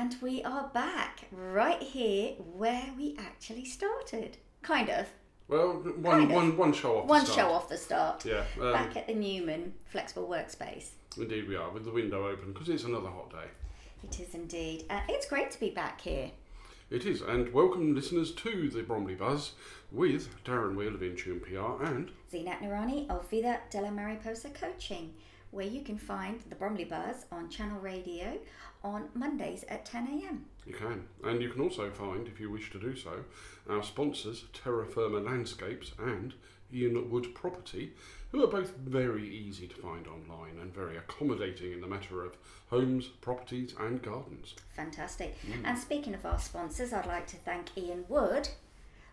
And we are back right here where we actually started. Kind of. Well, one, Kind of. one, one show off. the One start. show off the start. Yeah, um, Back at the Newman Flexible Workspace. indeed we are with the window open because it's another hot day. It is indeed. Uh, it's great to be back here. It is, and welcome listeners to the Bromley Buzz with Darren Weale of Intune PR and Zeenat Noorani of Vida de la Mariposa Coaching, where you can find the Bromley Buzz on Channel Radio on Mondays at 10 a.m. you can, and you can also find, if you wish to do so, our sponsors Terra Firma Landscapes and Ian Wood Property, who are both very easy to find online and very accommodating in the matter of homes, properties, and gardens. Fantastic. And speaking of our sponsors, I'd like to thank Ian Wood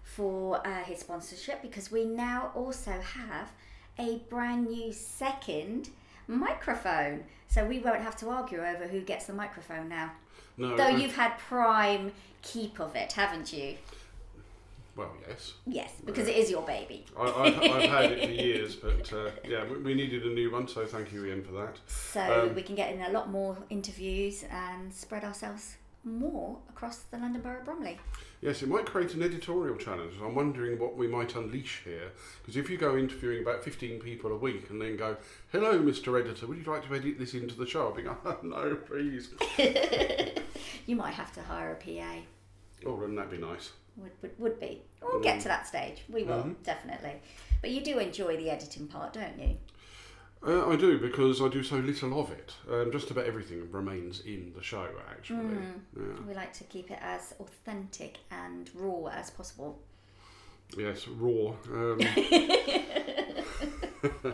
for uh, his sponsorship because we now also have a brand new second microphone. So we won't have to argue over who gets the microphone now. No, Though uh, you've had prime keep of it, haven't you? well, yes. Yes, because it is your baby. I, I've, I've had it for years, but uh, yeah, we, we needed a new one, so thank you, Ian, for that. So Um, we can get in a lot more interviews and spread ourselves more across the London Borough of Bromley. Yes, it might create an editorial challenge. I'm wondering what we might unleash here. Because if you go interviewing about 15 people a week and then go, hello, Mr. Editor, would you like to edit this into the show? I'll be going, oh, no, please. You might have to hire a PA. Oh, wouldn't that be nice? Would, would, would be. We'll get to that stage. We will, Mhm. definitely. But you do enjoy the editing part, don't you? Uh, I do, because I do so little of it. Um, just about everything remains in the show, actually. Mm. Yeah. We like to keep it as authentic and raw as possible. Yes, raw. Um,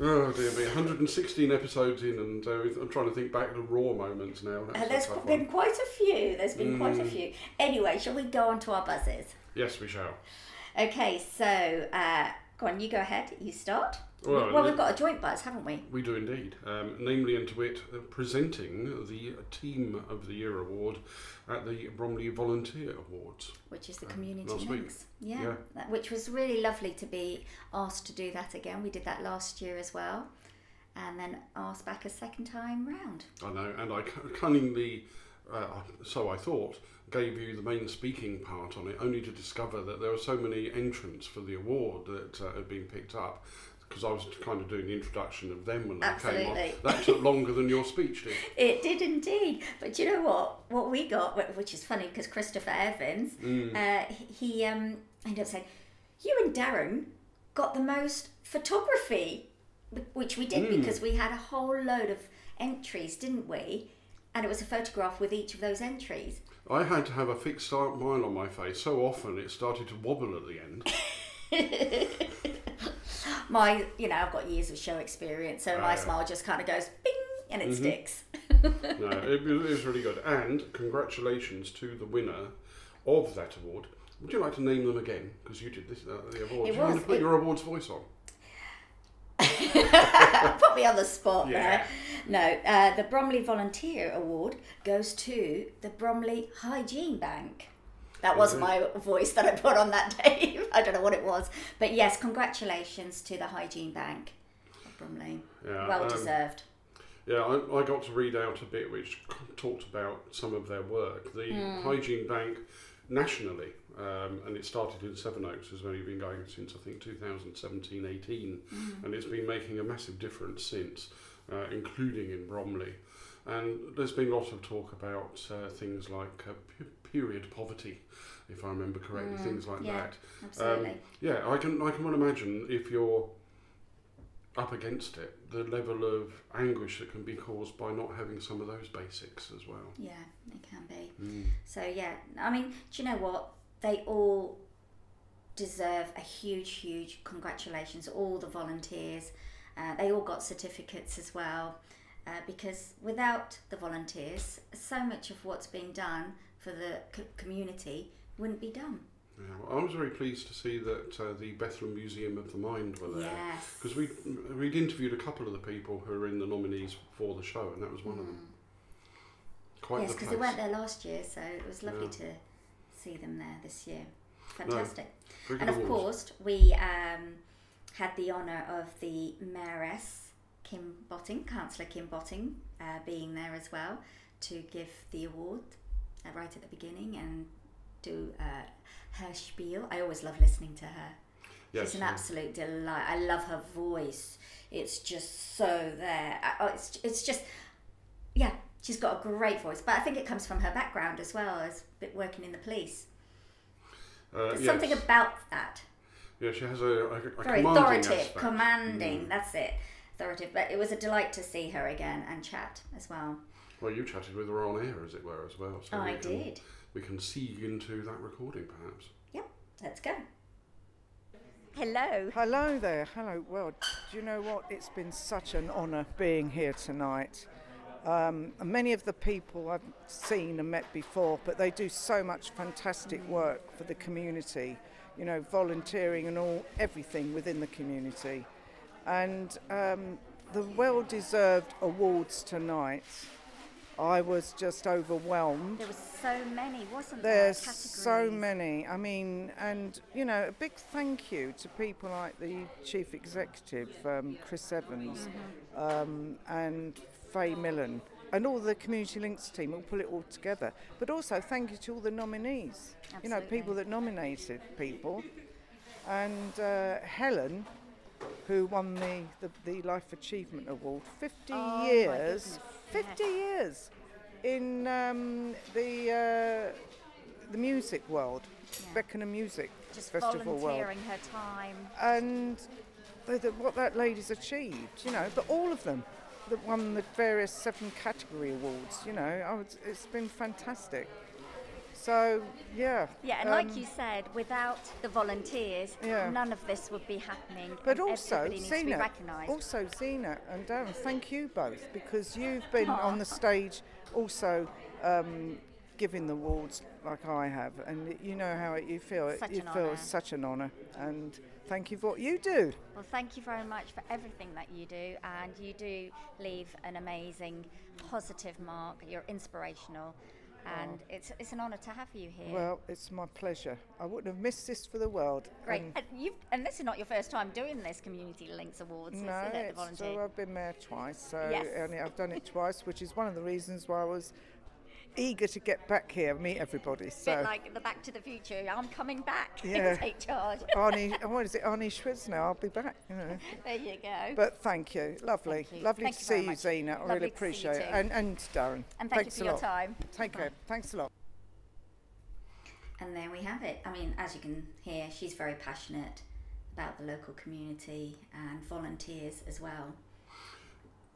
oh dear me, 116 episodes in, and uh, I'm trying to think back to raw moments now. Uh, there's tough been quite a few. There's been quite a Mm. few. Anyway, shall we go on to our buzzes? Yes, we shall. Okay, so uh, go on, you go ahead. You start. Well, well, we've got a joint buzz, haven't we? We do indeed. Um, namely, and to wit, uh, presenting the Team of the Year award at the Bromley Volunteer Awards. Which is the Uh, community week. Yeah, Yeah. That, which was really lovely to be asked to do that again. We did that last year as well, and then asked back a second time round. I know, and I cunningly, uh, so I thought, gave you the main speaking part on it, only to discover that there were so many entrants for the award that uh, had been picked up. Because I was kind of doing the introduction of them when they came on. That took longer than your speech did. It did indeed. But you know what? What we got, which is funny because Christopher Evans, Mm. uh, he um, ended up saying, "You and Darren got the most photography," which we did Mm. because we had a whole load of entries, didn't we? And it was a photograph with each of those entries. I had to have a fixed smile on my face so often it started to wobble at the end. My, you know, I've got years of show experience, so my yeah. smile just kind of goes bing and it Mhm. sticks. no, it, was- really good. And congratulations to the winner of that award. Would you like to name them again? Because you did this uh, the award. It Do you want to put it- your awards voice on? Put me on the spot Yeah. there. No, uh, the Bromley Volunteer Award goes to the Bromley Hygiene Bank. That wasn't my voice that I put on that day. I don't know what it was. But yes, congratulations to the Hygiene Bank of Bromley. Yeah, well um, deserved. Yeah, I, I got to read out a bit which talked about some of their work. The Hmm. Hygiene Bank nationally, um, and it started in Sevenoaks, has only been going since I think 2017 18, Hmm. and it's been making a massive difference since, uh, including in Bromley. And there's been lots of talk about uh, things like uh, period poverty, if I remember correctly, Mm, things like yeah. that. Absolutely. Yeah, I can I can well imagine if you're up against it, the level of anguish that can be caused by not having some of those basics as well. yeah, it can be. Mm. So yeah, I mean, do you know what? They all deserve a huge, huge congratulations. All the volunteers, uh, they all got certificates as well. Uh, because without the volunteers, so much of what's being done for the co- community wouldn't be done. Yeah, well, I was very pleased to see that uh, the Bethlehem Museum of the Mind were there Yes. because we we'd interviewed a couple of the people who were in the nominees for the show, and that was one of them. Quite Yes, because place. they weren't there last year, so it was lovely Yeah. to see them there this year. Fantastic. Very And of awards. course, we um, had the honour of the Mayoress Kim Botting, Councillor Kim Botting, uh, being there as well to give the award right at the beginning and do uh, her spiel. I always love listening to her. Yes, She's an yeah. absolute delight. I love her voice. It's just so there. I- Oh, it's it's just yeah. She's got a great voice, but I think it comes from her background as well as working in the police. Uh, There's yes. something about that. Yeah, she has a, a, a Very commanding authoritative, aspect. commanding. Mm. That's it. Authoritative. But it was a delight to see her again and chat as well. Well, you chatted with her on air, as it were, as well. So I we can, did. We can see into that recording, perhaps. Yep, Let's go. Hello. Hello there. Hello. Well, do you know what? It's been such an honour being here tonight. Um, many of the people I've seen and met before, but they do so much fantastic work for the community. You know, volunteering and all everything within the community, and um, the well-deserved awards tonight. I was just overwhelmed. There was so many, wasn't there? There's so many. I mean, and you know, a big thank you to people like the chief executive, um, Chris Evans, um, and Faye Millen, and all the community links team who put it all together. But also thank you to all the nominees. You know, people that nominated people, and uh, Helen. Who won the, the, the Life Achievement Award? 50 Oh, years. Goodness, 50 years in um, the uh, the music world, Yeah. Beckenham Music Just Festival world, her time. and the, the, what that lady's achieved, you know. But all of them that won the various seven category awards, you know, I was, it's been fantastic. So yeah, Yeah, and like um, you said, without the volunteers, Yeah. none of this would be happening. But also, everybody needs to be Zena, recognised. also Zena and Darren, thank you both because you've been on the stage also um, giving the awards like I have, and you know how it, you feel. It, Such you an feel honour. it's such an honour, and thank you for what you do. Well, thank you very much for everything that you do, and you do leave an amazing, positive mark. You're inspirational, and oh. it's it's an honour to have you here. Well, it's my pleasure. I wouldn't have missed this for the world. Great. And And, you've, and this is not your first time doing this Community Links Awards, no, is it? The uh, volunteer. so I've been there twice, so Yes. and I've done it twice, which is one of the reasons why I was eager to get back here, meet everybody. So. bit like the Back to the Future. I'm coming back. Yeah. Take charge. Arnie, what is it? Arnie Schwitz now. I'll be back. You know. there you go. But thank you. Lovely. Thank you. Lovely Thank to you see you, much. Zena. I Lovely really to see you appreciate it. And, and Darren. and thank Thanks you a for lot. your time. Take care. Thanks a lot. And there we have it. I mean, as you can hear, she's very passionate about the local community and volunteers as well.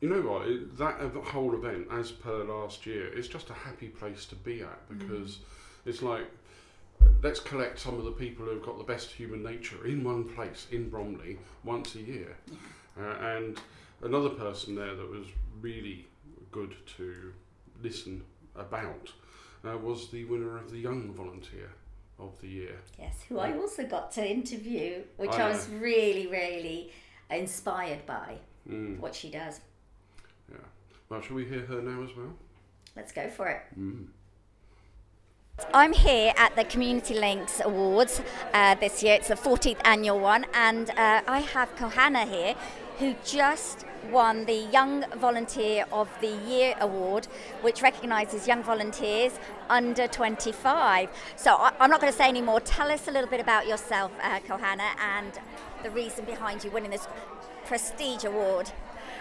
You know what? It, that ev- whole event, as per last year, is just a happy place to be at because it's like uh, let's collect some of the people who've got the best human nature in one place in Bromley once a year, uh, and another person there that was really good to listen about uh, was the winner of the Young Volunteer of the Year. Yes, who I also got to interview, which I I, was really, really inspired by Mm, what she does. Yeah. Well, shall we hear her now as well? Let's go for it. Mm. I'm here at the Community Links Awards uh, this year. It's the 14th annual one, and uh, I have Kohanna here, who just won the Young Volunteer of the Year award, which recognises young volunteers under 25. So I, I'm not going to say any more. Tell us a little bit about yourself, uh, Kohanna, and the reason behind you winning this prestige award.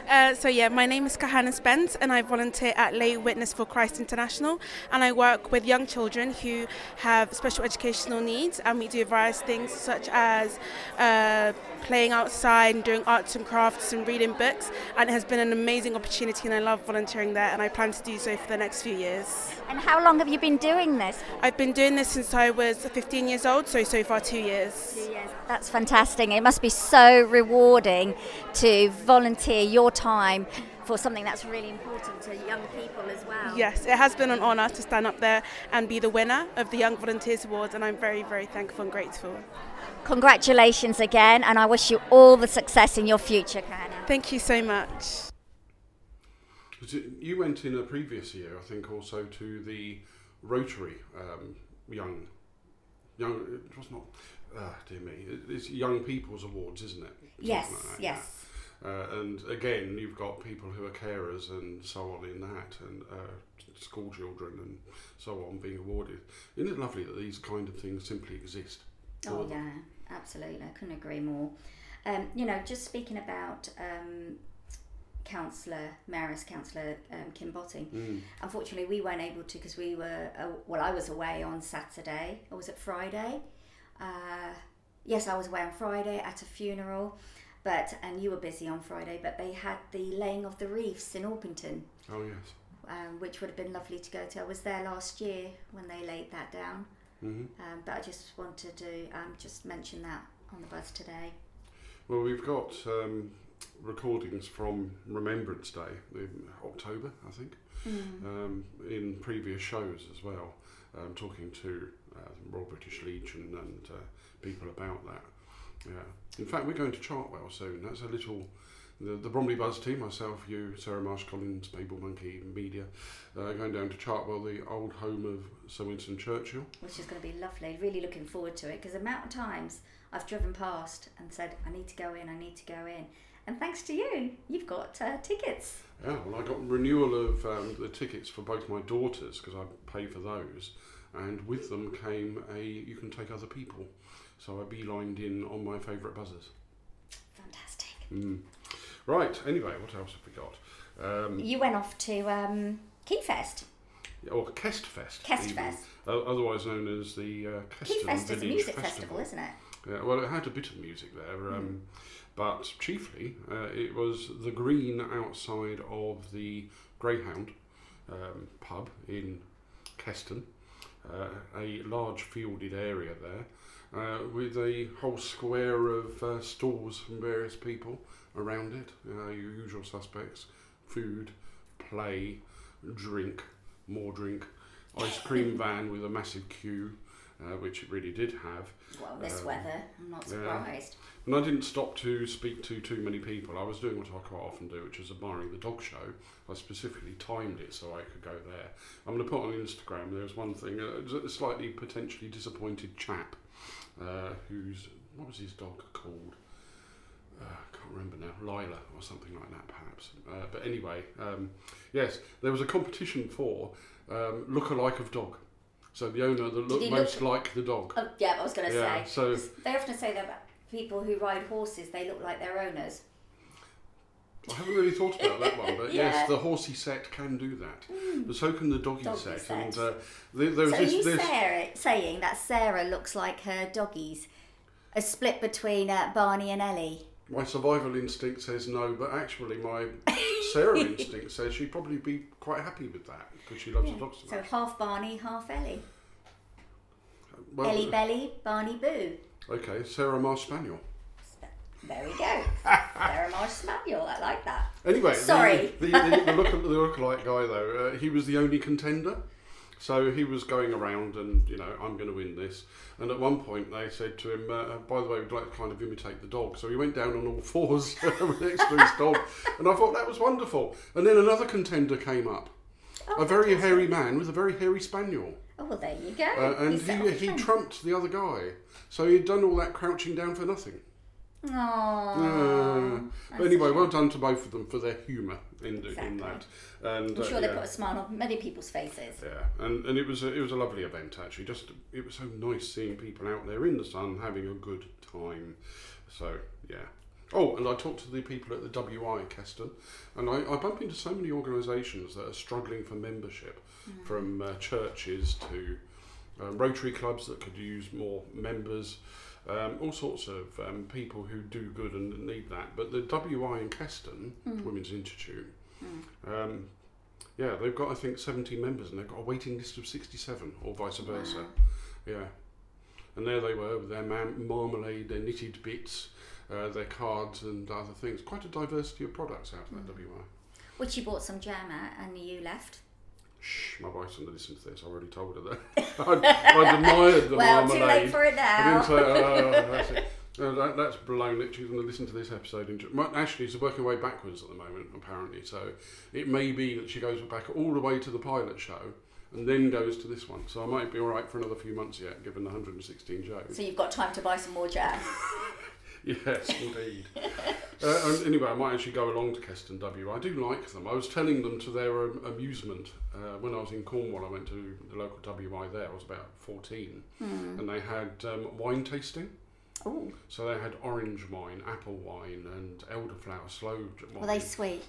Uh, so yeah, my name is Kohanna Spence, and I volunteer at Lay Witness for Christ International, and I work with young children who have special educational needs, and we do various things such as uh, playing outside, and doing arts and crafts, and reading books, and it has been an amazing opportunity, and I love volunteering there, and I plan to do so for the next few years. And how long have you been doing this? I've been doing this since I was 15 years old, so so far two years. That's fantastic. It must be so rewarding to volunteer your time for something that's really important to young people as well. Yes, it has been an honour to stand up there and be the winner of the Young Volunteers Awards, and I'm very, very thankful and grateful. Congratulations again, and I wish you all the success in your future, Kana. Thank you so much. You went in a previous year, I think, also to the Rotary um, Young, Young. It was not. Uh, dear me, it's Young People's Awards, isn't it? Yes, like that, yes. Uh, and again, you've got people who are carers and so on in that. And uh, school children and so on being awarded. Isn't it lovely that these kind of things simply exist? Oh yeah, absolutely. I couldn't agree more. Um, you know, just speaking about um, councillor, Maris councillor um, Kim Botting. Mm. Unfortunately, we weren't able to because we were uh, well. I was away on Saturday, or was it Friday? Uh, yes, I was away on Friday at a funeral, but and you were busy on Friday. But they had the laying of the reefs in Orpington, Oh yes. um, which would have been lovely to go to. I was there last year when they laid that down. hmm Um, but I just wanted to um, just mention that on the bus today. Well, we've got um, recordings from Remembrance Day in October, I think, um, in previous shows as well, um, talking to uh, Royal British Legion and uh, people about that. Yeah. In fact, we're going to Chartwell soon. That's a little. The, the Bromley Buzz team, myself, you, Sarah Marsh Collins, Babel Monkey Media, uh, going down to Chartwell, the old home of Sir Winston Churchill. which is going to be lovely. Really looking forward to it because the amount of times I've driven past and said, I need to go in, I need to go in. And thanks to you, you've got uh, tickets. Yeah, well, I got renewal of um, the tickets for both my daughters because I pay for those, and with them came a you can take other people. So I beelined in on my favourite buzzers. Fantastic. Mm. Right. Anyway, what else have we got? Um, You went off to um, Keyfest. or Kestfest. Kestfest. uh, otherwise known as the uh, Keston Keyfest is Village a music festival, isn't it? Yeah, well, it had a bit of music there, um, but chiefly uh, it was the green outside of the Greyhound um, pub in Keston, uh, a large fielded area there, uh, with a whole square of uh, stalls from various people around it. Uh, your usual suspects: food, play, drink, more drink, ice cream van with a massive queue. Uh, which it really did have. Well, this Um, weather, I'm not yeah. surprised. And I didn't stop to speak to too many people. I was doing what I quite often do, which is admiring the dog show. I specifically timed it so I could go there. I'm going to put on Instagram. There was one thing, uh, a slightly potentially disappointed chap, uh, who's what was his dog called? Uh, I can't remember now. Lila or something like that, perhaps. Uh, but anyway, um, yes, there was a competition for um, look-alike of dog. So the owner that looked most look- like the dog. Oh, yeah, I was going to Yeah, say. so- They often say that people who ride horses, they look like their owners. I haven't really thought about that one, but Yeah. yes, the horsey set can do that. But so can the doggy, Doggy set. set. And uh, there, So this, you this Sarah, saying that Sarah looks like her doggies? A split between uh, Barney and Ellie? my survival instinct says no, but actually my Sarah instinct says she'd probably be quite happy with that because she loves the dogs so So half Barney, half Ellie. Well, Ellie Belly, Barney Boo. okay, Sarah Marsh Spaniel. There we go. Sarah Marsh Spaniel. I like that. Anyway, Sorry. the, the, the, the, look, the lookalike guy though, uh, he was the only contender. So he was going around and, you know, I'm going to win this. And at one point they said to him, uh, by the way, we'd like to kind of imitate the dog. So he went down on all fours next to his dog. And I thought that was wonderful. And then another contender came up. Oh, a very hairy man with a very hairy spaniel. Oh, well, there you go. Uh, and he, he trumped the other guy. So he'd done all that crouching down for nothing. Aww. Uh, but anyway, well done to both of them for their humour in, in Exactly. that. And I'm uh, sure they yeah. put a smile on many people's faces. Yeah, and, and it was a, it was a lovely event actually. Just it was so nice seeing people out there in the sun having a good time. So yeah. Oh, and I talked to the people at the WI Keston, and I, I bump into so many organisations that are struggling for membership, from uh, churches to uh, Rotary clubs that could use more members, um, all sorts of um, people who do good and need that. But the WI in Keston, Women's Institute, um, yeah, they've got I think 70 members and they've got a waiting list of 67 or vice versa. Yeah. And there they were with their marmalade, their knitted bits, uh, their cards and other things. Quite a diversity of products out of that WI. Which you bought some jam at and you left. Shh, my wife's going to listen to this. I already told her that. I, I admired the well, marmalade. too late for it I now. didn't say, oh, that's it. No, that, that's blown it. She's going to listen to this episode. Well, actually, she's working way backwards at the moment, apparently. So it may be that she goes back all the way to the pilot show and then goes to this one. So I might be all right for another few months yet, given the 116 shows. so you've got time to buy some more jam. Yes, indeed. uh, and anyway, I might actually go along to Keston W. I do like them. I was telling them to their um, amusement uh, when I was in Cornwall. I went to the local WI there. I was about 14, Hmm. and they had um, wine tasting. Oh, So they had orange wine, apple wine, and elderflower sloe wine. were they sweet?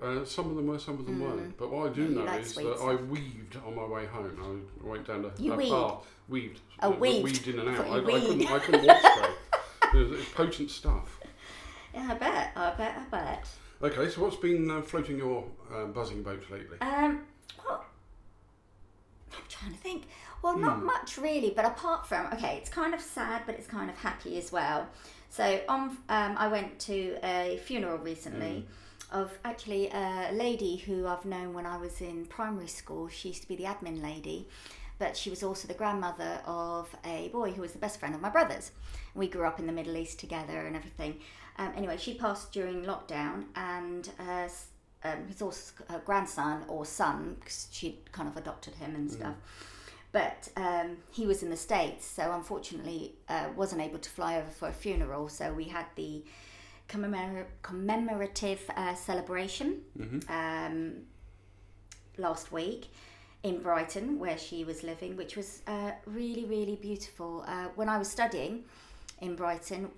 Uh, some of them were, some of them Mm. weren't. But what I do Yeah, know like is that I weaved on my way home. I went down a, You a weaved? path, weaved, Oh, uh, weaved. weaved in and out. I, I couldn't. I couldn't walk straight. It was, it was potent stuff. Yeah, I bet. I bet. I bet. Okay, so what's been uh, floating your um, buzzing boat lately? Um, well, I'm trying to think. Well, not Hmm. much really, but apart from okay, it's kind of sad, but it's kind of happy as well. So on, um, I went to a funeral recently of actually a lady who I've known when I was in primary school. She used to be the admin lady, but she was also the grandmother of a boy who was the best friend of my brother's. We grew up in the Middle East together and everything. Um, anyway, she passed during lockdown, and uh, um, his also her grandson or son, because she'd kind of adopted him and stuff. But um, he was in the States, so unfortunately uh, wasn't able to fly over for a funeral. So we had the commemor- commemorative uh, celebration um, last week in Brighton, where she was living, which was uh, really, really beautiful. Uh, when I was studying in Brighton,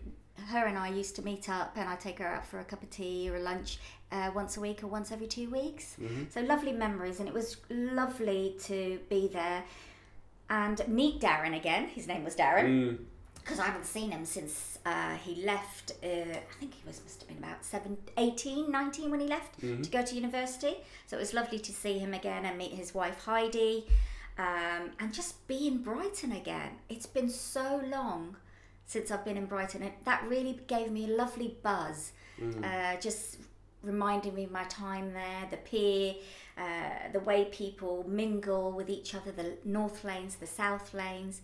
her and I used to meet up, and I'd take her out for a cup of tea or a lunch uh, once a week or once every two weeks. So lovely memories, and it was lovely to be there and meet Darren again. His name was Darren Mm, because I haven't seen him since uh, he left. Uh, I think he was must have been about seven, 18, 19 when he left to go to university. So it was lovely to see him again and meet his wife Heidi, um, and just be in Brighton again. It's been so long since I've been in Brighton, and that really gave me a lovely buzz. Uh, just reminding me of my time there, the pier, uh, the way people mingle with each other, the north lanes, the south lanes,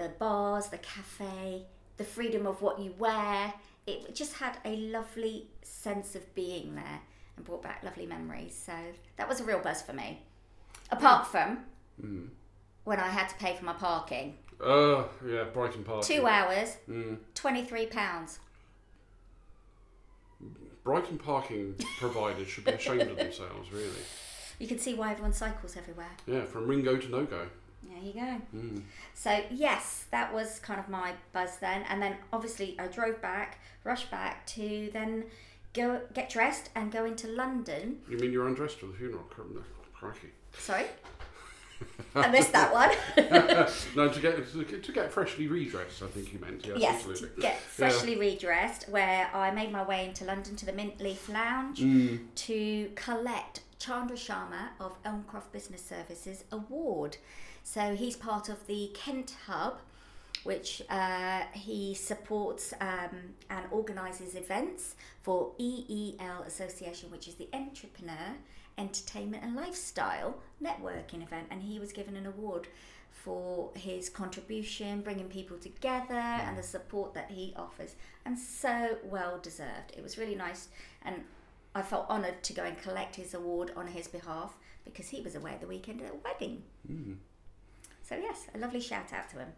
the bars, the cafe, the freedom of what you wear. It just had a lovely sense of being there and brought back lovely memories. So that was a real buzz for me. Apart from when I had to pay for my parking. uh, yeah, Brighton Park. Two hours, Mm. £23. Brighton parking providers should be ashamed of themselves, really. You can see why everyone cycles everywhere. Yeah, from Ringo to No Go. There you go. Mm. So yes, that was kind of my buzz then, and then obviously I drove back, rushed back to then go get dressed and go into London. You mean you're undressed for the funeral? Cr- Crikey. Sorry, I missed that one. no, to get to get, freshly redressed, I think you meant. Yes, yes, absolutely. to get freshly redressed, where I made my way into London to the Mint Leaf Lounge Mm. to collect Chandra Sharma of Elmcroft Business Services award. So he's part of the Kent Hub, which uh, he supports um, and organises events for EEL Association, which is the Entrepreneur Entertainment and Lifestyle Networking event. And he was given an award for his contribution, bringing people together, and the support that he offers. And so well deserved. It was really nice. And I felt honoured to go and collect his award on his behalf because he was away at the weekend at a wedding. Mm. So, yes, a lovely shout out to him.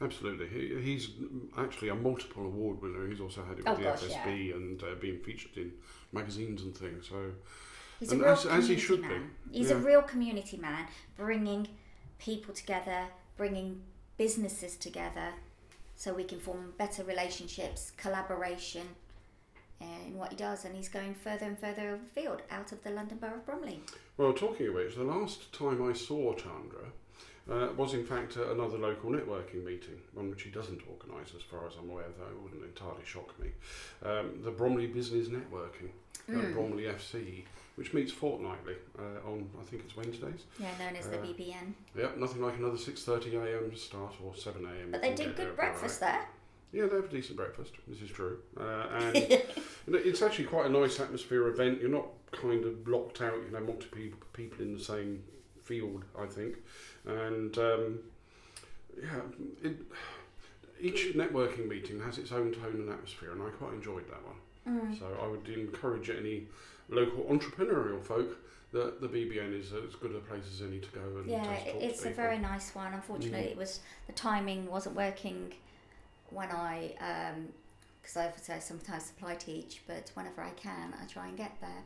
Absolutely. He, he's actually a multiple award winner. He's also had it with Oh, the gosh, FSB and uh, being featured in magazines and things. So He's a real as- as he community should be. man. He's a real community man, bringing people together, bringing businesses together, so we can form better relationships, collaboration in what he does. And he's going further and further afield, out of the London Borough of Bromley. Well, talking of which, the last time I saw Chandra uh, was in fact at another local networking meeting, one which he doesn't organise as far as I'm aware, though it wouldn't entirely shock me. Um, the Bromley Business Networking at Bromley FC, which meets fortnightly uh, on, I think it's Wednesdays. Yeah, known as the Uh, BBN. Yep, nothing like another 6.30am start or 7am. But they do good breakfast there. Yeah, they have a decent breakfast. This is true, uh, and you know, it's actually quite a nice atmosphere event. You're not kind of locked out. You know, multiple people, people in the same field. I think, and um, yeah, it, each networking meeting has its own tone and atmosphere, and I quite enjoyed that one. Mm. So I would encourage any local entrepreneurial folk that the BBN is as good a place as any to go and Yeah, it's a very nice one. Unfortunately, Mm. it was the timing wasn't working when I um, because I obviously I sometimes supply teach, but whenever I can, I try and get there.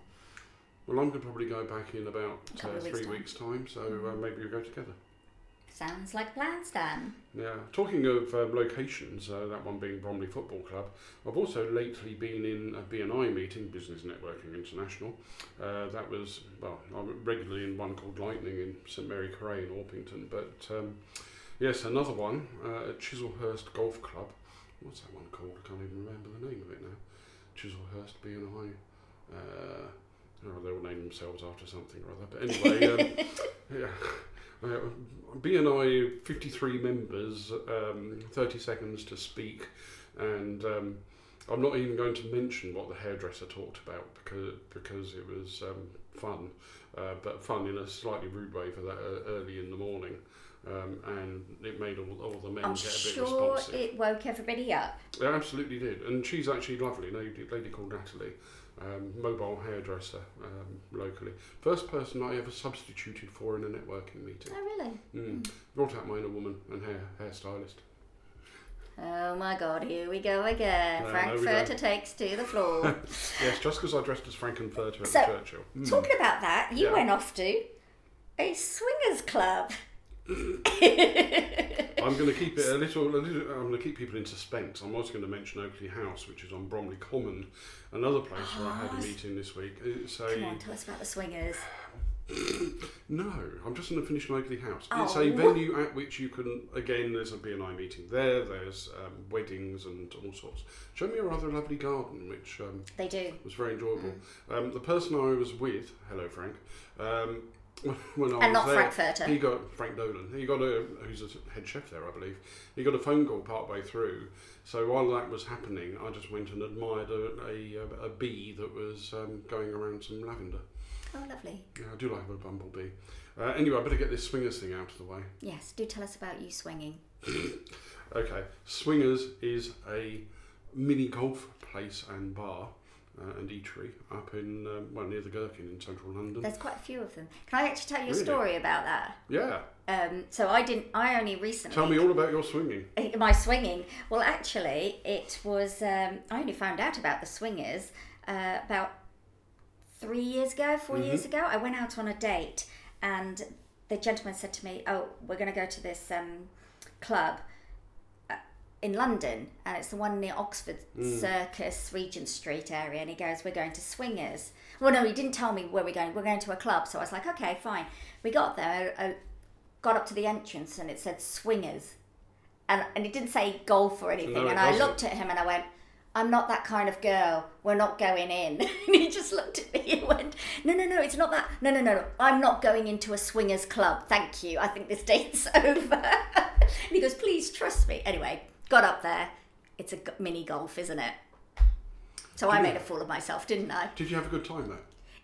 Well, I'm going to probably go back in about uh, weeks' three time. weeks' time, so uh, maybe we'll go together. Sounds like a plan, Stan. Yeah, talking of um, locations, uh, that one being Bromley Football Club, I've also lately been in a BNI meeting, Business Networking International. Uh, that was, well, I'm regularly in one called Lightning in St Mary Cray in Orpington, but um, yes, another one uh, at Chislehurst Golf Club. What's that one called? I can't even remember the name of it now. Chislehurst BNI. Uh, oh, they all name themselves after something or other. But anyway, um, yeah. Uh, BNI 53 members, um, 30 seconds to speak, and um, I'm not even going to mention what the hairdresser talked about because because it was um, fun, uh, but fun in a slightly rude way for that uh, early in the morning, um, and it made all, all the men I'm get a bit sure responsive. it woke everybody up. It absolutely did, and she's actually lovely. A lady, lady called Natalie, um, mobile hairdresser um, locally. First person I ever substituted for in a networking meeting. Oh, really? Mm. Brought out my inner woman and hair hairstylist. Oh my god, here we go again. No, there we go. Frankfurter takes to the floor. Yes, just because I dressed as Frankenfurter at So, Churchill. Mm. Talking about that, you Yeah. went off to a swingers club. I'm going to keep it a little, a little. I'm going to keep people in suspense. I'm also going to mention Oakley House, which is on Bromley Common, another place where I had a Oh, meeting this week. It's a Come on, tell us about the swingers. No, I'm just going to finish on Oakley House. Oh. It's a venue at which you can, again, there's a BNI meeting there, there's um, weddings and all sorts. Show me a rather lovely garden, which um, They do. was very enjoyable. Mm. Um, the person I was with, hello Frank, um, when I And was not there, Frankfurter. he got Frank Dolan. He got a who's a head chef there, I believe. He got a phone call part way through. So while that was happening, I just went and admired a, a, a bee that was um, going around some lavender. Oh, lovely. Yeah, I do like a bumblebee. Uh, anyway, I better get this swingers thing out of the way. Yes, do tell us about you swinging. Okay, Swingers is a mini golf place and bar uh, and eatery up in um, well near the Gherkin in central London. There's quite a few of them. Can I actually tell you a story about that? yeah, Um, so I didn't. I only recently. tell me all about your swinging. my swinging. Well, actually, it was. Um, I only found out about the swingers uh, about three years ago, 4 years ago. I went out on a date, and the gentleman said to me, "Oh, we're going to go to this um, club." uh, In London, and it's the one near Oxford Circus, Regent Street area, and he goes, "We're going to Swingers." Well, no, he didn't tell me where we're going. We're going to a club, so I was like, "Okay, fine." We got there, I, I got up to the entrance, and it said Swingers, and and it didn't say golf or anything. No, and I looked at him and I went, "I'm not that kind of girl. We're not going in." and he just looked at me and went, "No, no, no, it's not that. No, no, no, no. I'm not going into a swingers club. Thank you. I think this date's over." and he goes, "Please trust me." Anyway, got up there. It's a mini golf, isn't it? So I Yeah. made a fool of myself, didn't I? Did you have a good time there?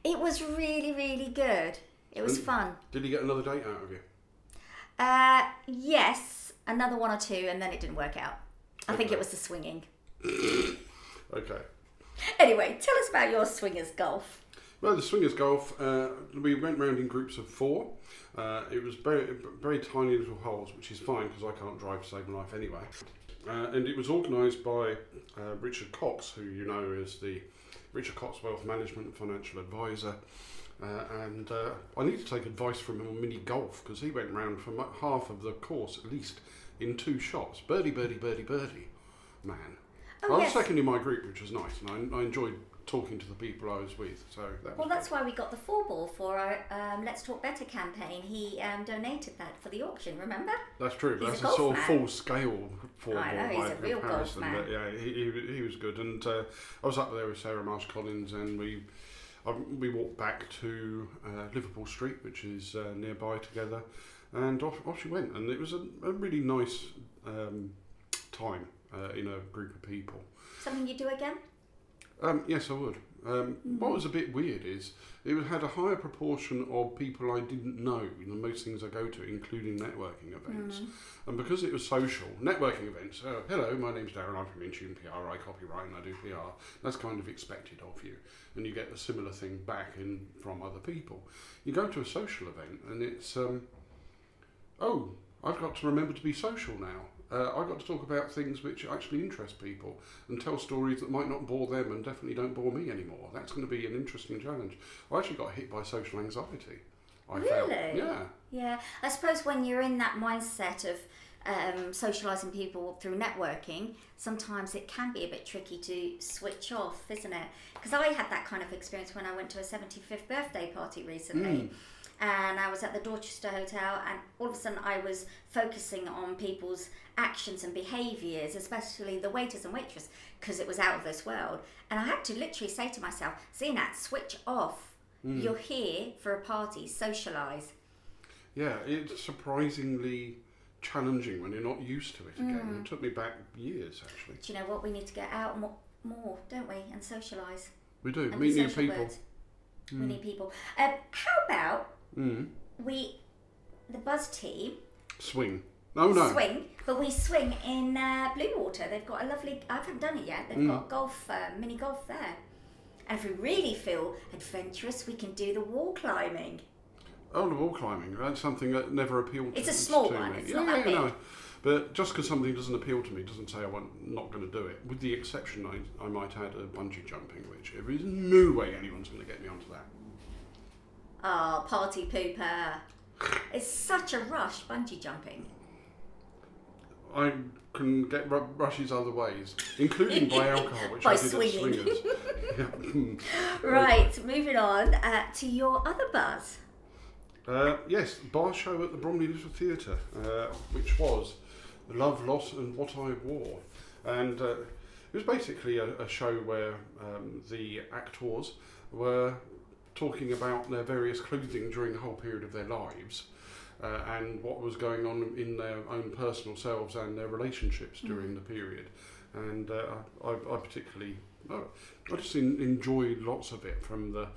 It was really, really good. It was Mm. fun. Did you get another date out of you? Uh, yes, another one or two, and then it didn't work out. I think it was the swinging. Okay. Anyway, tell us about your swingers golf. Well, the swingers golf, uh, we went round in groups of four. Uh, it was very, very tiny little holes, which is fine because I can't drive to save my life anyway. Uh, and it was organised by uh, Richard Cox, who you know is the Richard Cox Wealth Management and Financial Advisor. Uh, and uh, I need to take advice from him on mini golf because he went round for half of the course at least in two shots. Birdie, birdie, birdie, birdie. Man. Oh, I was yes. second in my group, which was nice, and I, I enjoyed talking to the people I was with. So that Well, that's why we got the four ball for our um, Let's Talk Better campaign. He um, donated that for the auction, remember? That's true. He's That's a a, sort of full scale four I know, ball he's by a real golf comparison. man. But yeah, he, he, he was good. And uh, I was up there with Sarah Marsh Collins, and we I, we walked back to uh, Liverpool Street, which is uh, nearby together, and off, off she went. And it was a, a really nice um, time uh, in a group of people. Something you do again? Um, yes, I would. Um, What was a bit weird is it had a higher proportion of people I didn't know than most things I go to, including networking events. And because it was social, networking events, uh, hello, my name's Darren, I'm from Intune PR, I copyright and I do PR. That's kind of expected of you. And you get a similar thing back in from other people. You go to a social event and it's, um, oh, I've got to remember to be social now. Uh, I got to talk about things which actually interest people and tell stories that might not bore them and definitely don't bore me anymore. That's going to be an interesting challenge. I actually got hit by social anxiety. I felt. Really? Yeah. Yeah, I suppose when you're in that mindset of um, socialising people through networking, sometimes it can be a bit tricky to switch off, isn't it? Because I had that kind of experience when I went to a 75th birthday party recently. And I was at the Dorchester Hotel, and all of a sudden I was focusing on people's actions and behaviours, especially the waiters and waitress, because it was out of this world. And I had to literally say to myself, Zeenat, switch off. You're here for a party, socialise. Yeah, it's surprisingly challenging when you're not used to it again. Mm. It took me back years, actually. Do you know what? We need to get out more, more don't we? And socialise. We do. And Meet new people. birds. We need people. Um, how about Mm. we, the Buzz team, Swing. No, no. swing, but we swing in uh, Bluewater. They've got a lovely, I haven't done it yet, they've Mm. got golf, uh, mini golf there. And if we really feel adventurous, we can do the wall climbing. Oh, the wall climbing. That's something that never appealed It's to, a small to one, me. it's yeah, not that big. no. But just because something doesn't appeal to me doesn't say I'm not going to do it. With the exception, I, I might add a bungee jumping, which there is no way anyone's going to get me onto that. Oh, party pooper. It's such a rush, bungee jumping. I can get ru- rushes other ways, including by alcohol, which By I did swinging. at Swingers. Right, moving on uh, to your other buzz. Uh, yes, bar show at the Bromley Little Theatre, uh, which was Love, Loss and What I Wore. And uh, it was basically a, a show where um, the actors were talking about their various clothing during the whole period of their lives. Uh, and what was going on in their own personal selves and their relationships during the period. And uh, I, I particularly, uh, I just en- enjoyed lots of it from the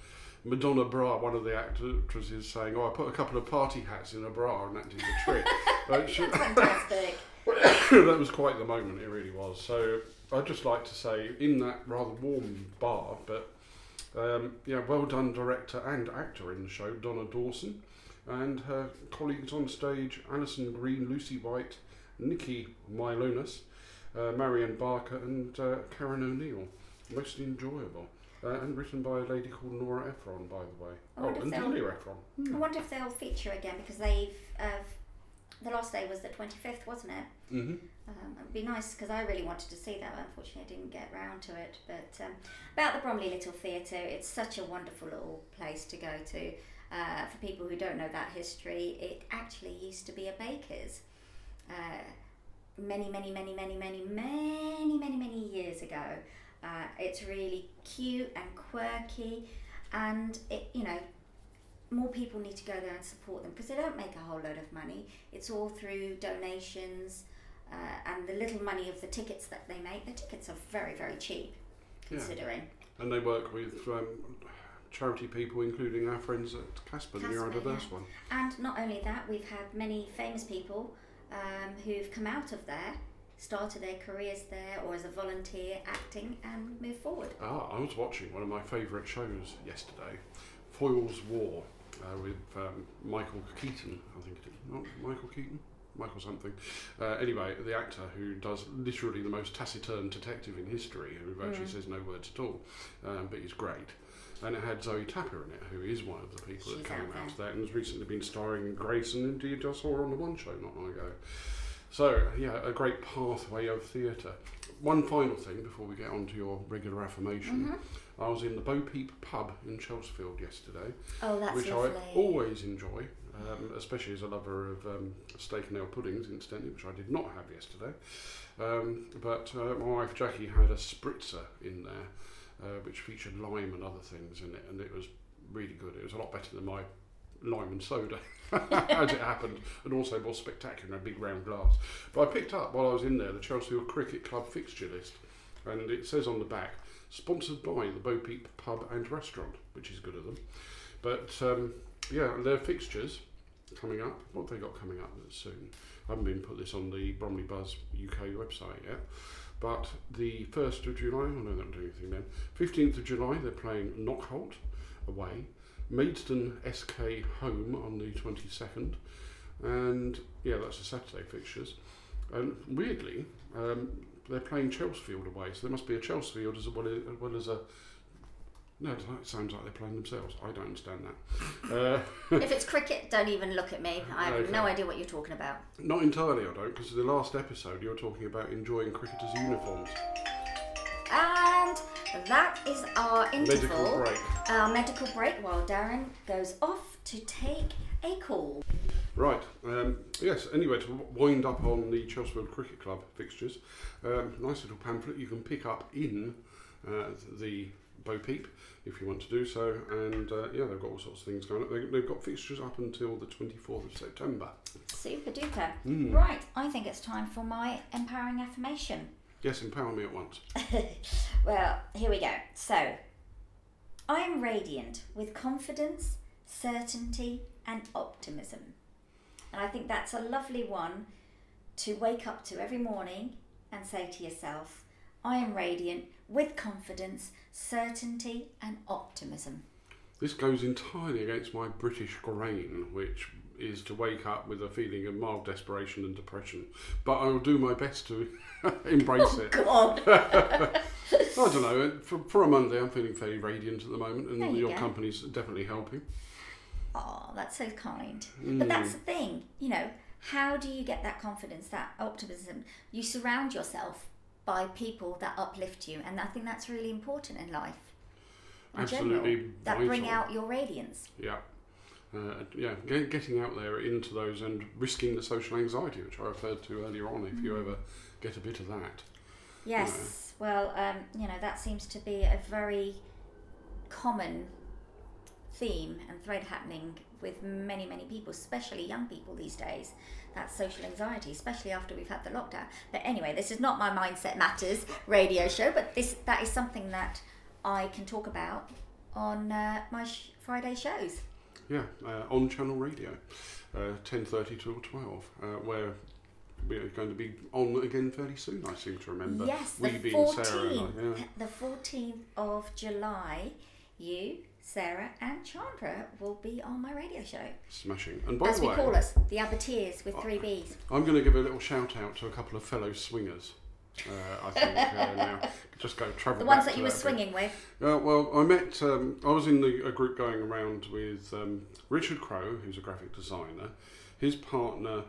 Madonna bra, one of the actresses saying, "Oh, I put a couple of party hats in a bra, and that did the trick." Which- Fantastic. that was quite the moment. It really was. So I'd just like to say, in that rather warm bar, but um, yeah, well done, director and actor in the show, Donna Dawson, and her colleagues on stage, Alison Green, Lucy White, Nikki Mylonas, uh, Marianne Barker, and uh, Karen O'Neill. Most enjoyable. Uh, and written by a lady called Nora Ephron, by the way. Oh, wonder and Julia Ephron. I wonder if they'll feature again because they've. Uh, the last day was the 25th, wasn't it? Mm-hmm. Um, it'd be nice because I really wanted to see that, unfortunately I didn't get round to it. But um, about the Bromley Little Theatre, it's such a wonderful little place to go to. Uh, for people who don't know that history, it actually used to be a baker's. Uh, many, many, many, many, many, many, many, many years ago. Uh, it's really cute and quirky, and it, you know, more people need to go there and support them because they don't make a whole load of money. It's all through donations uh, and the little money of the tickets that they make. The tickets are very, very cheap, Yeah. considering. And they work with um, charity people, including our friends at Casper, the Casper, neurodiverse yeah. one. And not only that, we've had many famous people um, who've come out of there, started their careers there, or as a volunteer acting and moved forward. Ah, I was watching one of my favourite shows yesterday, Foyle's War, uh, with um, Michael Keaton, I think it is. Not Michael Keaton? Michael something. Uh, anyway, the actor who does literally the most taciturn detective in history, who actually Mm. says no words at all, um, but he's great. And it had Zoe Tapper in it, who is one of the people She's that came out of that and has recently been starring in Grace, and indeed I saw her on the One Show not long ago. So, yeah, a great pathway of theatre. One final thing before we get on to your regular affirmation. Mhm. I was in the Bo Peep pub in Chelsfield yesterday, Oh, that's which lovely. I always enjoy, um, especially as a lover of um, steak and ale puddings, incidentally, which I did not have yesterday. Um, but uh, my wife Jackie had a spritzer in there, uh, which featured lime and other things in it, and it was really good. It was a lot better than my lime and soda, as it happened, and also more spectacular in a big round glass. But I picked up while I was in there the Chelsea Cricket Club fixture list, and it says on the back, sponsored by the Bo Peep Pub and Restaurant, which is good of them. But um, yeah, their fixtures coming up. What they got coming up soon? I haven't been put this on the Bromley Buzz UK website yet. But the 1st of July, I know they don't do anything then. 15th of July, they're playing Knockholt away. Maidstone SK home on the 22nd. And yeah, that's the Saturday fixtures. And weirdly, um, they're playing Chelsfield away, so there must be a Chelsfield as well as, as, well as a. No, it sounds like they're playing themselves. I don't understand that. Uh, if it's cricket, don't even look at me. I have Okay. no idea what you're talking about. not entirely, I don't, because the last episode you were talking about enjoying cricketers' uniforms. And that is our interval. Medical break. Our medical break while Darren goes off to take a call. Right. Um, yes. Anyway, to wind up on the Chelsfield Cricket Club fixtures, um, nice little pamphlet you can pick up in uh, the Bo Peep if you want to do so. And uh, yeah, they've got all sorts of things going on. They, they've got fixtures up until the 24th of September. Super duper. Mm. Right, I think it's time for my empowering affirmation. Yes, empower me at once. Well, here we go. So, I am radiant with confidence, certainty, and optimism. And I think that's a lovely one to wake up to every morning and say to yourself, I am radiant with confidence, certainty, and optimism. This goes entirely against my British grain, which is to wake up with a feeling of mild desperation and depression. But I will do my best to embrace oh, it. God! I don't know. For, for a Monday, I'm feeling fairly radiant at the moment, and you your go. company's definitely helping. Oh, that's so kind. But mm. that's the thing, you know, how do you get that confidence, that optimism? You surround yourself by people that uplift you, and I think that's really important in life. In Absolutely general, that bring out your radiance. Yeah. Uh, yeah, get, getting out there into those and risking the social anxiety, which I referred to earlier on, if you Mm. ever get a bit of that. Yes, well, um, you know, that seems to be a very common theme and thread happening with many, many people, especially young people these days. That's social anxiety, especially after we've had the lockdown. But anyway, this is not my Mindset Matters radio show, but this that is something that I can talk about on uh, my sh- Friday shows. Yeah, uh, on Channel Radio, uh, 10.30 till 12, uh, where we're going to be on again fairly soon, I seem to remember. Yes, we the being Sarah and I, 14th, yeah. the 14th of July, you, Sarah, and Chandra will be on my radio show. Smashing. And by As the we call us, the Abattoirs with three B's. I'm going to give a little shout out to a couple of fellow swingers. Uh, I think uh, now just go travel. The ones that you were bit. swinging with. Uh, well, I met. Um, I was in the, a group going around with um, Richard Crow, who's a graphic designer, his partner,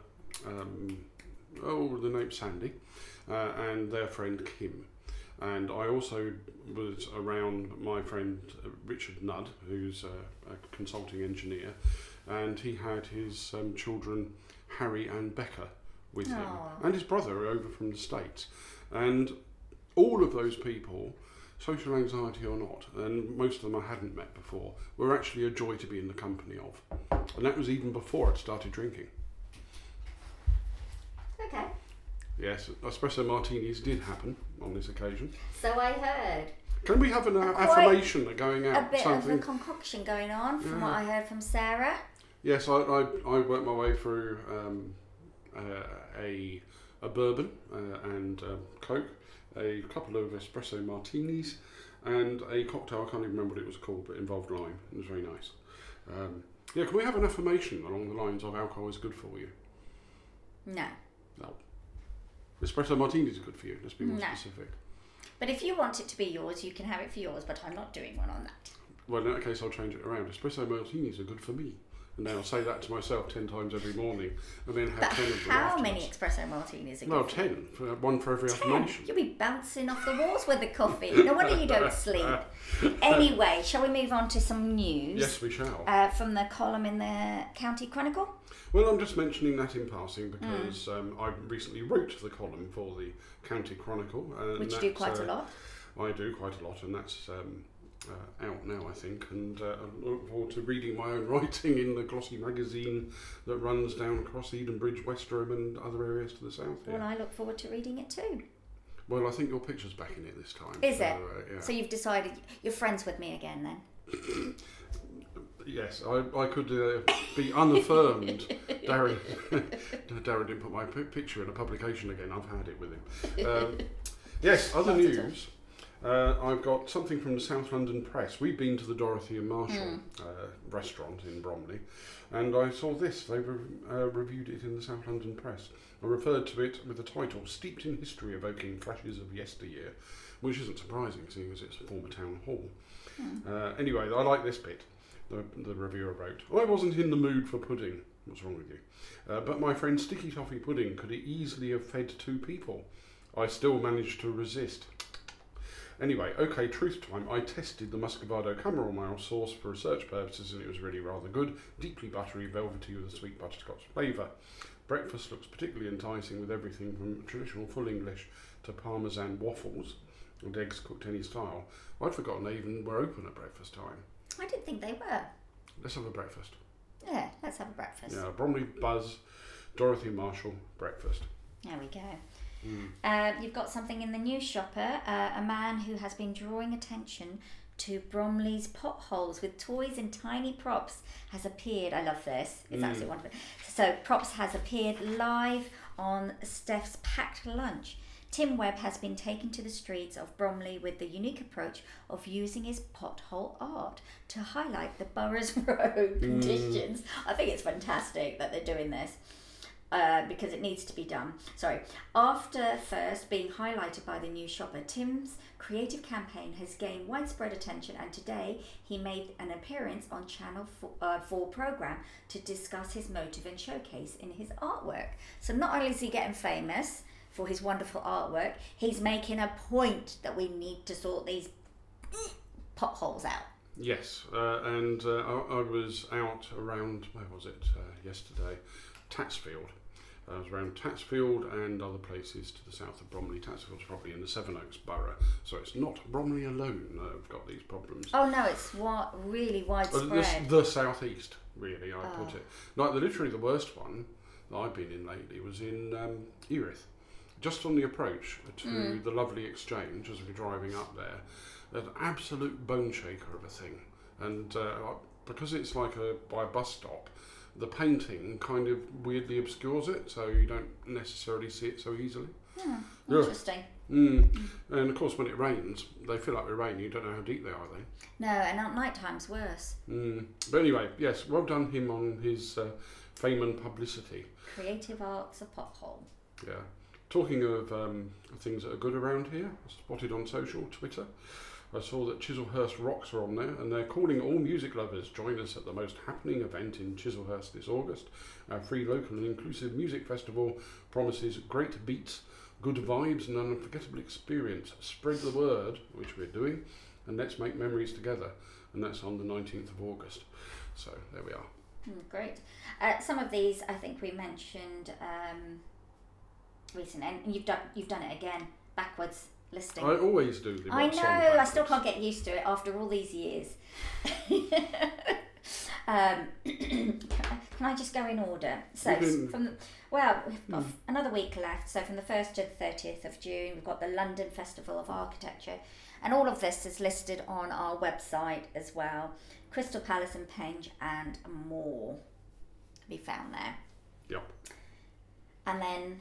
um, oh, the name Sandy, uh, and their friend Kim. And I also was around my friend uh, Richard Nudd, who's a, a consulting engineer, and he had his um, children Harry and Becca with him, and his brother over from the States. And all of those people, social anxiety or not, and most of them I hadn't met before, were actually a joy to be in the company of. And that was even before I'd started drinking. Okay. Yes, espresso martinis did happen on this occasion. So I heard Can we have an uh, affirmation going out? a bit of a concoction going on from Yeah. what I heard from Sarah. Yes, I, I, I worked my way through um, uh, a, a bourbon uh, and um, Coke, a couple of espresso martinis, and a cocktail. I can't even remember what it was called, but it involved lime. It was very nice. Um, yeah, can we have an affirmation along the lines of alcohol is good for you? No. No. Espresso martinis are good for you. Let's be more No. specific. But if you want it to be yours, you can have it for yours, but I'm not doing one on that. Well, in that case, I'll change it around. Espresso martinis are good for me. And then I'll say that to myself 10 times every morning and then have But 10 of them how afterwards. many espresso martinis are good 10. For, one for every Ten. affirmation. You'll be bouncing off the walls with the coffee. No wonder you don't sleep. Anyway, shall we move on to some news? Yes, we shall. Uh, from the column in the County Chronicle. well, I'm just mentioning that in passing Mm. because um, I recently wrote the column for the County Chronicle. And Which you do quite a uh, lot. I do quite a lot, and that's um, uh, out now, I think. And uh, I look forward to reading my own writing in the glossy magazine that runs down across Edenbridge, Westerham, and other areas to the south here. Well, I look forward to reading it too. Well, I think your picture's back in it this time. Is so, it? Uh, yeah. So you've decided you're friends with me again then? Yes, I, I could uh, be unaffirmed. Darren, Darren didn't put my pi- picture in a publication again. I've had it with him. Um, yes, other news. Uh, I've got something from the South London Press. We've been to the Dorothy and Marshall uh, restaurant in Bromley, and I saw this. They re- uh, reviewed it in the South London Press. I referred to it with the title "Steeped in History, Evoking Flashes of Yesteryear," which isn't surprising, seeing as it's a former town hall. Uh, anyway, I like this bit. The, the reviewer wrote, "I wasn't in the mood for pudding. What's wrong with you? Uh, but my friend Sticky Toffee Pudding could easily have fed two people. I still managed to resist." Anyway, okay, truth time. I tested the Muscovado Mayo sauce for research purposes and it was really rather good. Deeply buttery, velvety with a sweet butterscotch flavour. Breakfast looks particularly enticing with everything from traditional full English to parmesan waffles and eggs cooked any style. I'd forgotten they even were open at breakfast time. I didn't think they were. Let's have a breakfast. Yeah, let's have a breakfast. Yeah, Bromley Buzz, Dorothy Marshall, breakfast. There we go. Uh, you've got something in the news shopper. Uh, a man who has been drawing attention to Bromley's potholes with toys and tiny props has appeared. I love this. It's absolutely wonderful. So, props has appeared live on Steph's packed lunch. Tim Webb has been taken to the streets of Bromley with the unique approach of using his pothole art to highlight the borough's road conditions. I think it's fantastic that they're doing this uh, because it needs to be done. Sorry. After first being highlighted by the News Shopper, Tim's creative campaign has gained widespread attention, and today he made an appearance on Channel 4, uh, 4 program to discuss his motive and showcase in his artwork. So not only is he getting famous for his wonderful artwork, he's making a point that we need to sort these potholes out. Yes, uh, and uh, I, I was out around, where was it, uh, yesterday? Tatsfield. I was around Tatsfield and other places to the south of Bromley. Tatsfield's probably in the Sevenoaks borough, so it's not Bromley alone that have got these problems. Oh no, it's wa- really Uh, this, widespread. the southeast, really, I Oh. put it. Like, the, literally the worst one that I've been in lately was in um, Erith. Just on the approach to Hmm. the lovely exchange as we're driving up there, an absolute bone shaker of a thing. And uh, because it's like a by a bus stop, the painting kind of weirdly obscures it, so you don't necessarily see it so easily. Hmm, Yeah. interesting. Mm. And of course, when it rains, they fill up with rain. You don't know how deep they are then. No, and at night time's worse. Mm. But anyway, yes, well done him on his uh, fame and publicity. Creative arts a pothole. Yeah. Talking of um, things that are good around here, spotted on social, Twitter, I saw that Chislehurst Rocks are on there and they're calling all music lovers join us at the most happening event in Chislehurst this August. Our free local and inclusive music festival promises great beats, good vibes and an unforgettable experience. Spread the word, which we're doing, and let's make memories together. And that's on the 19th of August. So there we are. Hmm, great. Uh, some of these I think we mentioned um, recently, and you've done you've done it again backwards listing. I always do the I know. I still can't get used to it after all these years. um, can I just go in order? So can- from the, well, we've got Hmm. another week left. So from the first to the thirtieth of June, we've got the London Festival of Architecture, and all of this is listed on our website as well. Crystal Palace and Penge and more can be found there. Yep. And then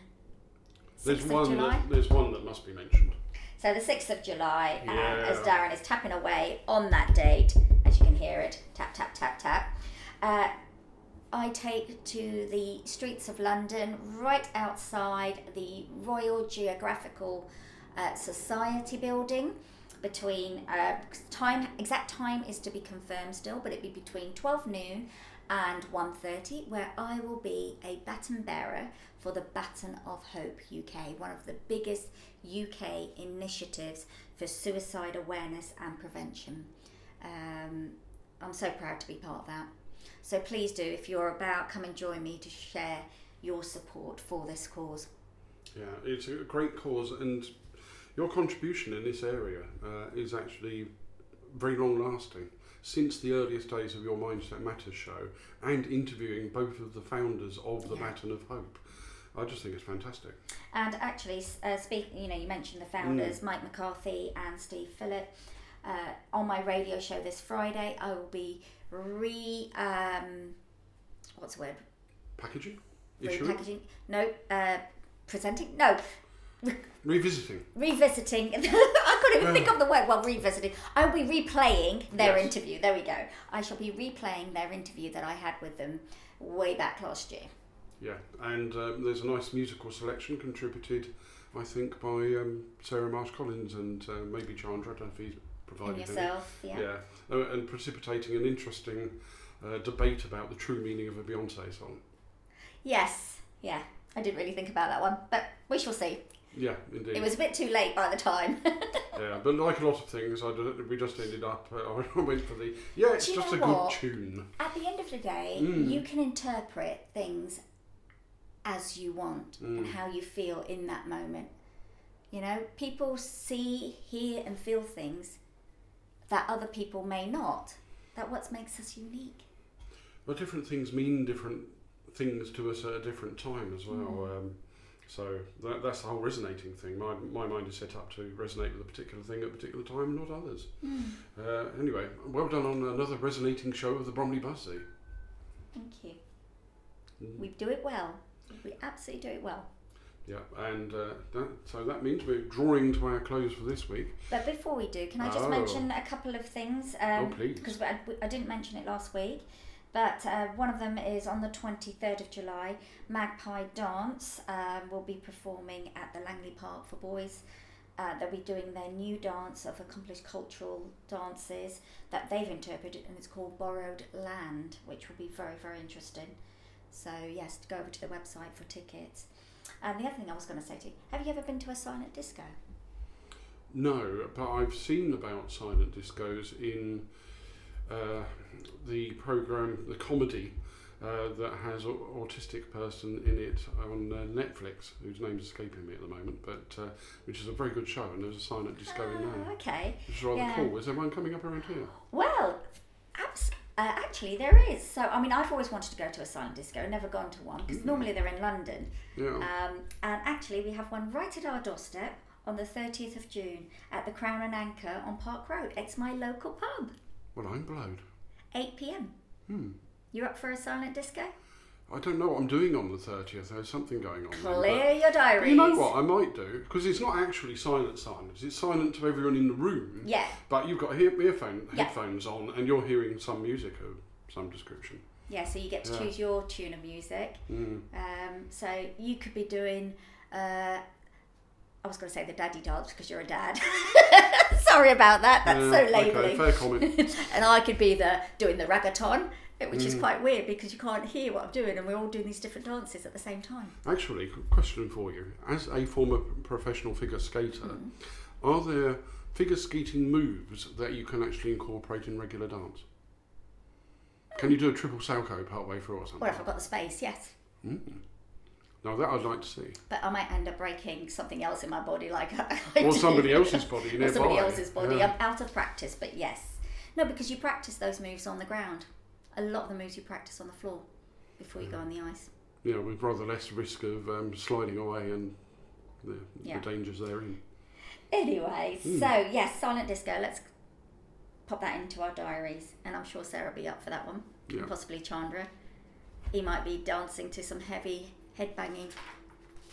There's one. July. That, there's one that must be mentioned. So the 6th of July, Yeah. as Darren is tapping away on that date, as you can hear it, tap, tap, tap, tap, uh, I take to the streets of London, right outside the Royal Geographical uh, Society building. Between uh, time, exact time is to be confirmed still, but it'd be between 12 noon and 1.30 where I will be a baton bearer for the Baton of Hope UK, one of the biggest UK initiatives for suicide awareness and prevention. Um, I'm so proud to be part of that. So please do, if you're about, come and join me to share your support for this cause. Yeah, it's a great cause, and your contribution in this area uh, is actually very long lasting. Since the earliest days of your Mindset Matters show and interviewing both of the founders of the Yeah. Baton of Hope, I just think it's fantastic. And actually, uh, speak, you know, you mentioned the founders, Mike McCarthy and Steve Phillip. Uh, on my radio show this Friday, I will be re, um, what's the word? Packaging? Repackaging? No, uh, presenting? No, Revisiting. revisiting. Couldn't even think of the word. Well, revisiting. I will be replaying their Yes. interview. There we go. I shall be replaying their interview that I had with them way back last year. Yeah, and um, there's a nice musical selection contributed, I think, by um, Sarah Marsh Collins and uh, maybe Chandra. I don't know if he's And provided any. yourself, yeah. Yeah, uh, and precipitating an interesting uh, debate about the true meaning of a Beyonce song. Yes, yeah. I didn't really think about that one, but we shall see. Yeah, indeed. It was a bit too late by the time. Yeah, but like a lot of things, I did, we just ended up. Uh, I went for the yeah. It's just a know good tune. At the end of the day, Mm. you can interpret things as you want and Mm. how you feel in that moment. You know, people see, hear, and feel things that other people may not. That what makes us unique. But different things mean different things to us at a different time as well. Mm. Um, so that, that's the whole resonating thing. My, my mind is set up to resonate with a particular thing at a particular time, and not others. Uh, anyway, well done on another resonating show of the Bromley Buzzey. Thank you. Mm. We do it well. We absolutely do it well. Yeah, and uh, that, so that means we're drawing to our close for this week. But before we do, can I just Oh. mention a couple of things? Um, Oh, please. Because I, I didn't mention it last week. But uh, one of them is on the 23rd of July, Magpie Dance um, will be performing at the Langley Park for boys. Uh, they'll be doing their new dance of accomplished cultural dances that they've interpreted, and it's called Borrowed Land, which will be very, very interesting. So, yes, go over to the website for tickets. And the other thing I was going to say to you have you ever been to a silent disco? No, but I've seen about silent discos in uh, the program, the comedy uh, that has an autistic person in it on uh, Netflix, whose name's escaping me at the moment, but uh, which is a very good show, and there's a sign silent disco in there, okay. which is rather yeah. cool. Is there one coming up around here? Well, abs- uh, actually, there is. So, I mean, I've always wanted to go to a silent disco, and never gone to one because normally they're in London. Yeah. Um, and actually, we have one right at our doorstep on the 30th of June at the Crown and Anchor on Park Road. It's my local pub, well, I'm blowed. 8 pm. Hmm. You up for a silent disco? I don't know what I'm doing on the 30th. There's something going on. Clear your diaries. You know what I might do because it's not actually silent silence. It's silent to everyone in the room. Yeah. But you've got ear- earphone Yeah. headphones on, and you're hearing some music of some description. Yeah, so you get to Yeah. choose your tune of music. Mm. Um, so you could be doing. Uh, I was going to say the daddy dance because you're a dad. Sorry about that. That's Yeah, so okay, labelling. fair comment. and I could be the doing the reggaeton, which Mm. is quite weird because you can't hear what I'm doing, and we're all doing these different dances at the same time. Actually, qu- question for you: As a former professional figure skater, Mm. are there figure skating moves that you can actually incorporate in regular dance? Can you do a triple salchow partway through or something? Well, if I've got the space, yes. Mm. Now that I'd like to see. But I might end up breaking something else in my body, like Or somebody else's body or somebody else's body. Yeah. I'm out of practice, but yes. No, because you practice those moves on the ground. A lot of the moves you practice on the floor before you go on the ice. Yeah, with rather less risk of um, sliding away and the, Yeah. the dangers therein. Anyway, Hmm. so yes, silent disco. Let's pop that into our diaries, and I'm sure Sarah will be up for that one. Yeah. Possibly Chandra. He might be dancing to some heavy headbanging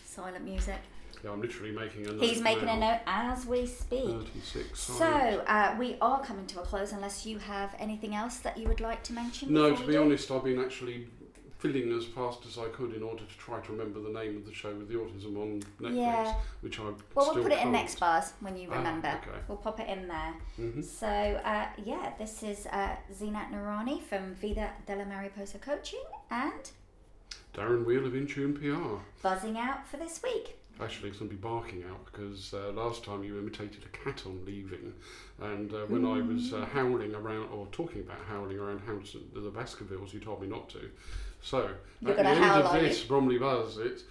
silent music. Yeah, I'm literally making a note. He's making a note as we speak. 36. So uh, we are coming to a close, unless you have anything else that you would like to mention. No, to be honest, I've been actually filling as fast as I could in order to try to remember the name of the show with the autism on Netflix, Yeah. which I Well, we'll put it in can't. next bars when you Ah, remember. okay. We'll pop it in there. hmm So, uh, yeah, this is uh, Zeenat Noorani from Vida della Mariposa Coaching and Darren Weale of Intune PR. buzzing out for this week. Actually, it's going to be barking out because uh, last time you imitated a cat on leaving, and uh, when I was uh, howling around or talking about howling around house the Baskervilles, you told me not to. So You're at the end howl, of this Bromley Buzz, it's.